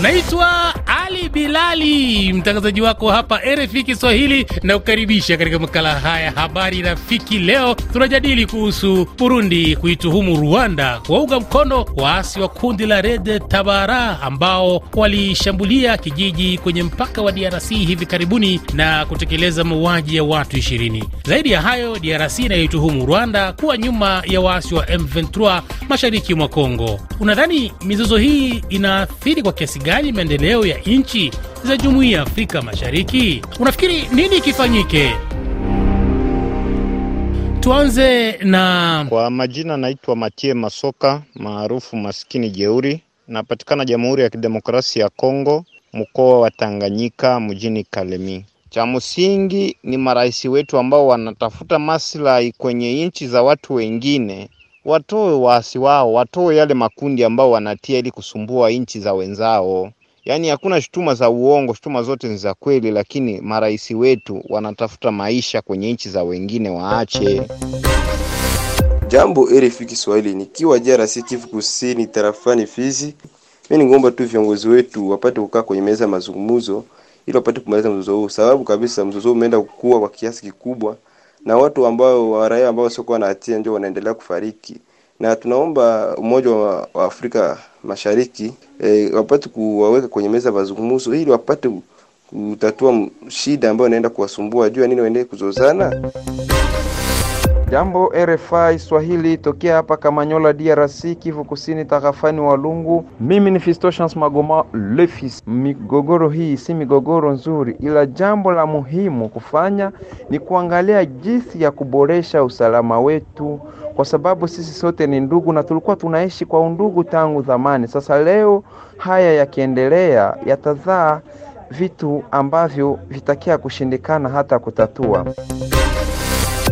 Naitwa Ali Bilali, mtangazaji wako hapa RFI Kiswahili, na kukaribisha katika makala haya habari rafiki. Leo tunajadili kuhusu Burundi kuituhumu Rwanda kuwaunga mkono waasi wa kundi la Red Tabara ambao walishambulia kijiji kwenye mpaka wa DRC hivi karibuni na kutekeleza mauaji ya watu 20. Zaidi ya hayo, DRC inayoituhumu Rwanda kuwa nyuma ya waasi wa M23 mashariki mwa Kongo. Unadhani mizozo hii inaathiri kwa kiasi gani maendeleo ya nchi za jumuiya ya Afrika Mashariki? Unafikiri nini kifanyike? Tuanze na Kwa majina naitwa Matie Masoka maarufu maskini jeuri, napatikana Jamhuri ya Kidemokrasia ya Kongo, mkoa wa Tanganyika, mjini Kalemi. Cha msingi ni marais wetu ambao wanatafuta maslahi kwenye nchi za watu wengine, watoe waasi wao, watoe yale makundi ambao wanatia ili kusumbua nchi za wenzao. Yaani hakuna shutuma za uongo, shutuma zote ni za kweli, lakini marais wetu wanatafuta maisha kwenye nchi za wengine, waache. Jambo RFI Kiswahili, nikiwa DRC Kivu Kusini, tarafani Fizi. Mimi ningeomba tu viongozi wetu wapate kukaa kwenye meza ya mazungumzo ili wapate kumaliza mzozo huu, sababu kabisa mzozo huu umeenda kukua kwa kiasi kikubwa, na watu ambao wa raia ambao wasiokuwa na hatia ndio wanaendelea kufariki, na tunaomba Umoja wa, Afrika Mashariki e, wapate kuwaweka kwenye meza ya mazungumzo ili wapate kutatua shida ambayo inaenda kuwasumbua. Jua nini waendelee kuzozana? Jambo RFI Swahili tokea hapa Kamanyola, DRC, Kivu Kusini, tarafani Walungu. Mimi ni Fisto Chance Magoma Lefis. Migogoro hii si migogoro nzuri, ila jambo la muhimu kufanya ni kuangalia jinsi ya kuboresha usalama wetu, kwa sababu sisi sote ni ndugu na tulikuwa tunaishi kwa undugu tangu zamani. Sasa leo haya yakiendelea, yatazaa vitu ambavyo vitakia kushindikana hata kutatua.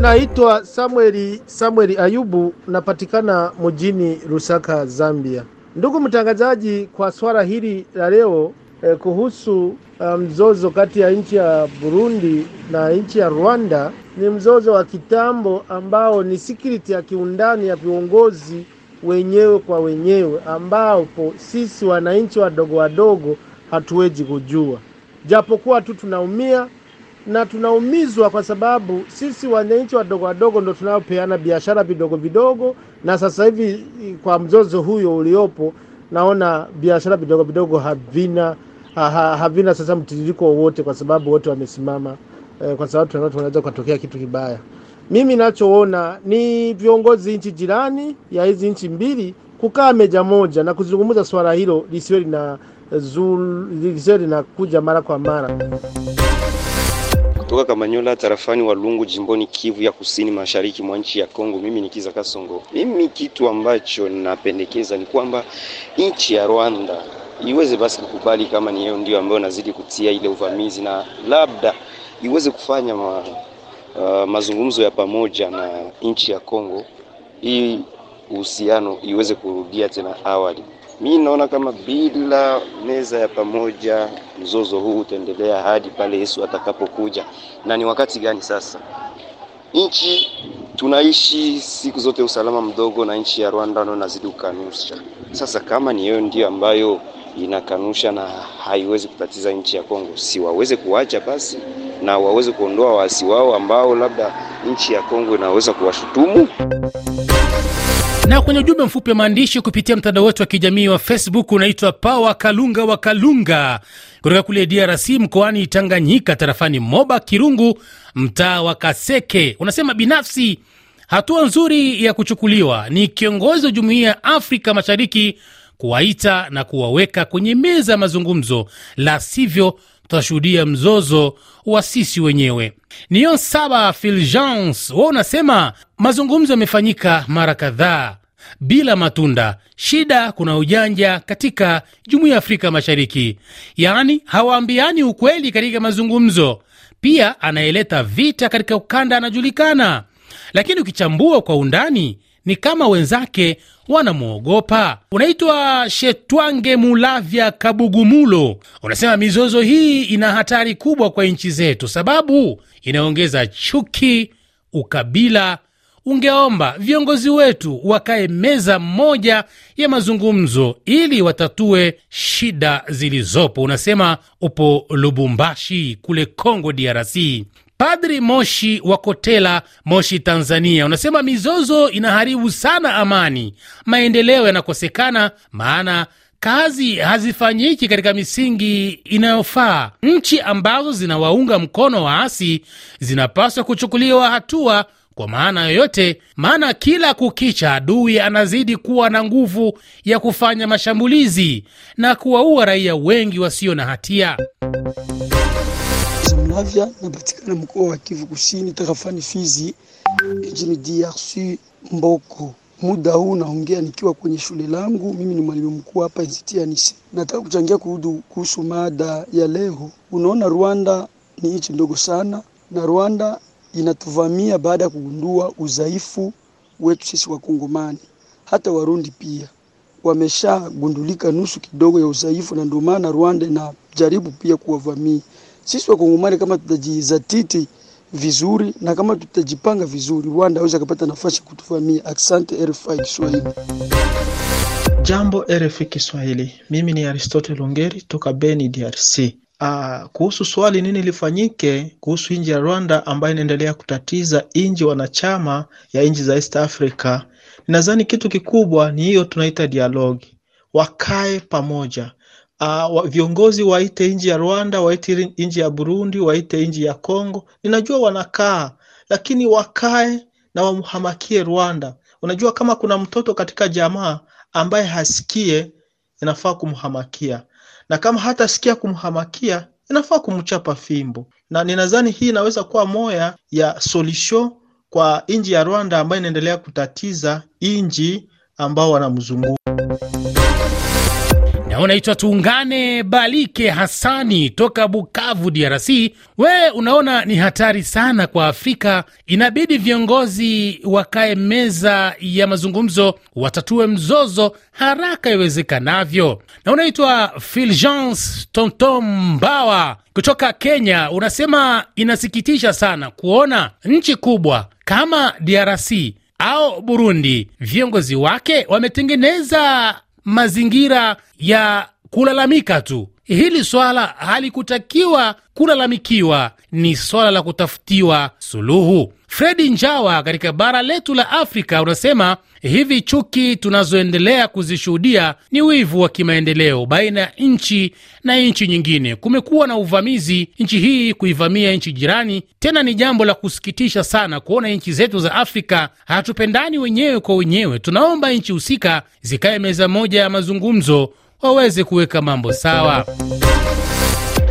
Naitwa Samueli Samueli Ayubu, napatikana mjini Lusaka, Zambia. Ndugu mtangazaji, kwa swala hili la leo eh, kuhusu mzozo um, kati ya nchi ya Burundi na nchi ya Rwanda, ni mzozo wa kitambo ambao ni sikiriti ya kiundani ya viongozi wenyewe kwa wenyewe, ambapo sisi wananchi wadogo wadogo hatuwezi kujua, japokuwa tu tunaumia na tunaumizwa kwa sababu sisi wananchi wadogo wadogo ndo tunaopeana biashara vidogo vidogo, na sasa hivi kwa mzozo huyo uliopo, naona biashara vidogo vidogo havina ha, ha, havina sasa mtiririko wowote, kwa sababu wote wamesimama eh, kwa sababu tunaona tunaweza kutokea kitu kibaya. Mimi nachoona ni viongozi nchi jirani ya hizi nchi mbili kukaa meja moja na kuzungumza swala hilo lisiwe lina lisiwe linakuja mara kwa mara kutoka Kamanyola tarafani Walungu jimboni Kivu ya kusini mashariki mwa nchi ya Kongo. Mimi ni Kiza Kasongo. Mimi kitu ambacho napendekeza ni kwamba nchi ya Rwanda iweze basi kukubali kama ni yeye ndio ambayo nazidi kutia ile uvamizi, na labda iweze kufanya ma, uh, mazungumzo ya pamoja na nchi ya Kongo, hii uhusiano iweze kurudia tena awali. Mi naona kama bila meza ya pamoja mzozo huu utaendelea hadi pale Yesu atakapokuja. Na ni wakati gani sasa? Nchi tunaishi siku zote usalama mdogo, na nchi ya Rwanda ndio nazidi kukanusha. Sasa kama ni yeye ndio ambayo inakanusha na haiwezi kutatiza nchi ya Kongo, si waweze kuacha basi na waweze kuondoa waasi wao ambao labda nchi ya Kongo inaweza kuwashutumu na kwenye ujumbe mfupi wa maandishi kupitia mtandao wetu wa kijamii wa Facebook unaitwa Pawa Kalunga wa Kalunga. Kutoka kule DRC mkoani Tanganyika, tarafani Moba Kirungu, mtaa wa Kaseke, unasema binafsi, hatua nzuri ya kuchukuliwa ni kiongozi wa jumuiya ya Afrika Mashariki kuwaita na kuwaweka kwenye meza ya mazungumzo, la sivyo tutashuhudia mzozo wa sisi wenyewe. Niyo saba Fulgence, wao unasema mazungumzo yamefanyika mara kadhaa bila matunda. Shida kuna ujanja katika jumuiya ya Afrika Mashariki, yaani hawaambiani ukweli katika mazungumzo. Pia anayeleta vita katika ukanda anajulikana, lakini ukichambua kwa undani ni kama wenzake wanamwogopa. Unaitwa Shetwange Mulavya Kabugumulo, unasema mizozo hii ina hatari kubwa kwa nchi zetu, sababu inaongeza chuki, ukabila, ungeomba viongozi wetu wakae meza moja ya mazungumzo ili watatue shida zilizopo. Unasema upo Lubumbashi kule Congo DRC. Padri Moshi wa Kotela, Moshi, Tanzania, unasema mizozo inaharibu sana amani, maendeleo yanakosekana, maana kazi hazifanyiki katika misingi inayofaa. Nchi ambazo zinawaunga mkono waasi zinapaswa kuchukuliwa hatua kwa maana yoyote, maana kila kukicha adui anazidi kuwa na nguvu ya kufanya mashambulizi na kuwaua raia wengi wasio na hatia. Mlavya napatikana mkoa wa Kivu Kusini, tarafani Fizi, nchini DRC, Mboko. Muda huu naongea nikiwa kwenye shule langu. Mimi ni mwalimu mkuu hapa Nsitianisi. Nataka kuchangia kuhusu mada ya leo. Unaona, Rwanda ni nchi ndogo sana, na Rwanda inatuvamia baada ya kugundua udhaifu wetu sisi Wakongomani. Hata Warundi pia wameshagundulika nusu kidogo ya udhaifu, na ndio maana Rwanda inajaribu pia kuwavamia sisi Wakongomani. Kama tutajizatiti vizuri na kama tutajipanga vizuri, Rwanda aweza kupata nafasi kutuvamia. Asante RFI Kiswahili. Jambo RFI Kiswahili, mimi ni Aristotle Longeri toka Beni, DRC. Aa, kuhusu swali nini lifanyike kuhusu nchi ya Rwanda ambayo inaendelea kutatiza nchi wanachama ya nchi za East Africa, nadhani kitu kikubwa ni hiyo tunaita dialogi, wakae pamoja. Uh, viongozi waite nchi ya Rwanda, waite nchi ya Burundi, waite nchi ya Congo. Ninajua wanakaa, lakini wakae na wamhamakie Rwanda. Unajua, kama kuna mtoto katika jamaa ambaye hasikie, inafaa kumhamakia, na kama hatasikia kumhamakia, inafaa kumchapa fimbo. Na ninadhani hii inaweza kuwa moya ya solution kwa nchi ya Rwanda ambayo inaendelea kutatiza nchi ambao wanamzunguka. Na unaitwa Tuungane Balike Hasani toka Bukavu, DRC. We unaona ni hatari sana kwa Afrika, inabidi viongozi wakae meza ya mazungumzo, watatue mzozo haraka iwezekanavyo. Na unaitwa Fulgence Tonton Mbawa kutoka Kenya, unasema inasikitisha sana kuona nchi kubwa kama DRC au Burundi, viongozi wake wametengeneza mazingira ya kulalamika tu. Hili swala halikutakiwa kulalamikiwa, ni swala la kutafutiwa suluhu. Fredi Njawa katika bara letu la Afrika unasema hivi, chuki tunazoendelea kuzishuhudia ni wivu wa kimaendeleo baina ya nchi na nchi nyingine. Kumekuwa na uvamizi, nchi hii kuivamia nchi jirani. Tena ni jambo la kusikitisha sana kuona nchi zetu za Afrika hatupendani wenyewe kwa wenyewe. Tunaomba nchi husika zikae meza moja ya mazungumzo, waweze kuweka mambo sawa.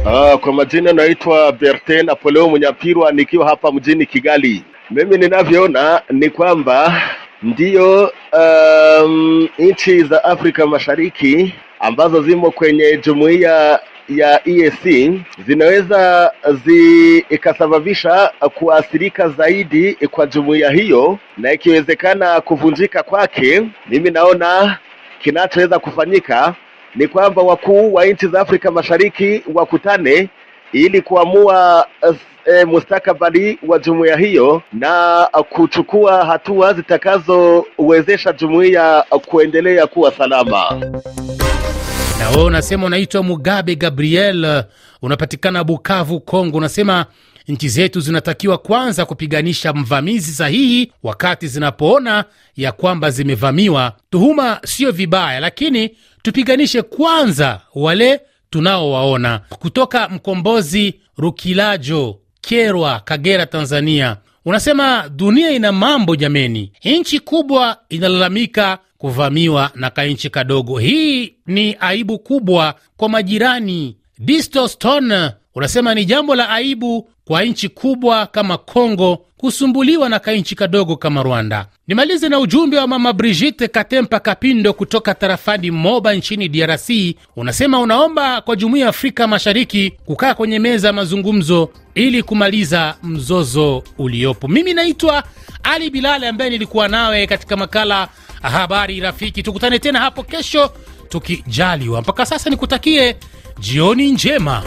Ah, kwa majina naitwa Bertin Napoleo Munyapirwa nikiwa hapa mjini Kigali. Mimi ninavyoona ni kwamba ndiyo, um, nchi za Afrika Mashariki ambazo zimo kwenye jumuiya ya EAC zinaweza zikasababisha kuathirika zaidi kwa jumuiya hiyo, na ikiwezekana kuvunjika kwake, mimi naona kinachoweza kufanyika ni kwamba wakuu wa nchi za Afrika Mashariki wakutane ili kuamua e, mustakabali wa jumuiya hiyo na kuchukua hatua zitakazowezesha jumuiya kuendelea kuwa salama. Na wewe unasema unaitwa Mugabe Gabriel, unapatikana Bukavu, Kongo. Unasema nchi zetu zinatakiwa kwanza kupiganisha mvamizi sahihi wakati zinapoona ya kwamba zimevamiwa. Tuhuma sio vibaya, lakini tupiganishe kwanza wale tunaowaona. Kutoka Mkombozi Rukilajo, Kerwa, Kagera, Tanzania, unasema dunia ina mambo jameni, nchi kubwa inalalamika kuvamiwa na kanchi kadogo. Hii ni aibu kubwa kwa majirani. Distoston unasema ni jambo la aibu kwa nchi kubwa kama Kongo kusumbuliwa na kainchi kadogo kama Rwanda. Nimalize na ujumbe wa mama Brigitte Katempa Kapindo kutoka tarafani Moba nchini DRC. Unasema unaomba kwa jumuiya ya Afrika Mashariki kukaa kwenye meza ya mazungumzo ili kumaliza mzozo uliopo. Mimi naitwa Ali Bilali ambaye nilikuwa nawe katika makala Habari Rafiki. Tukutane tena hapo kesho tukijaliwa. Mpaka sasa nikutakie jioni njema.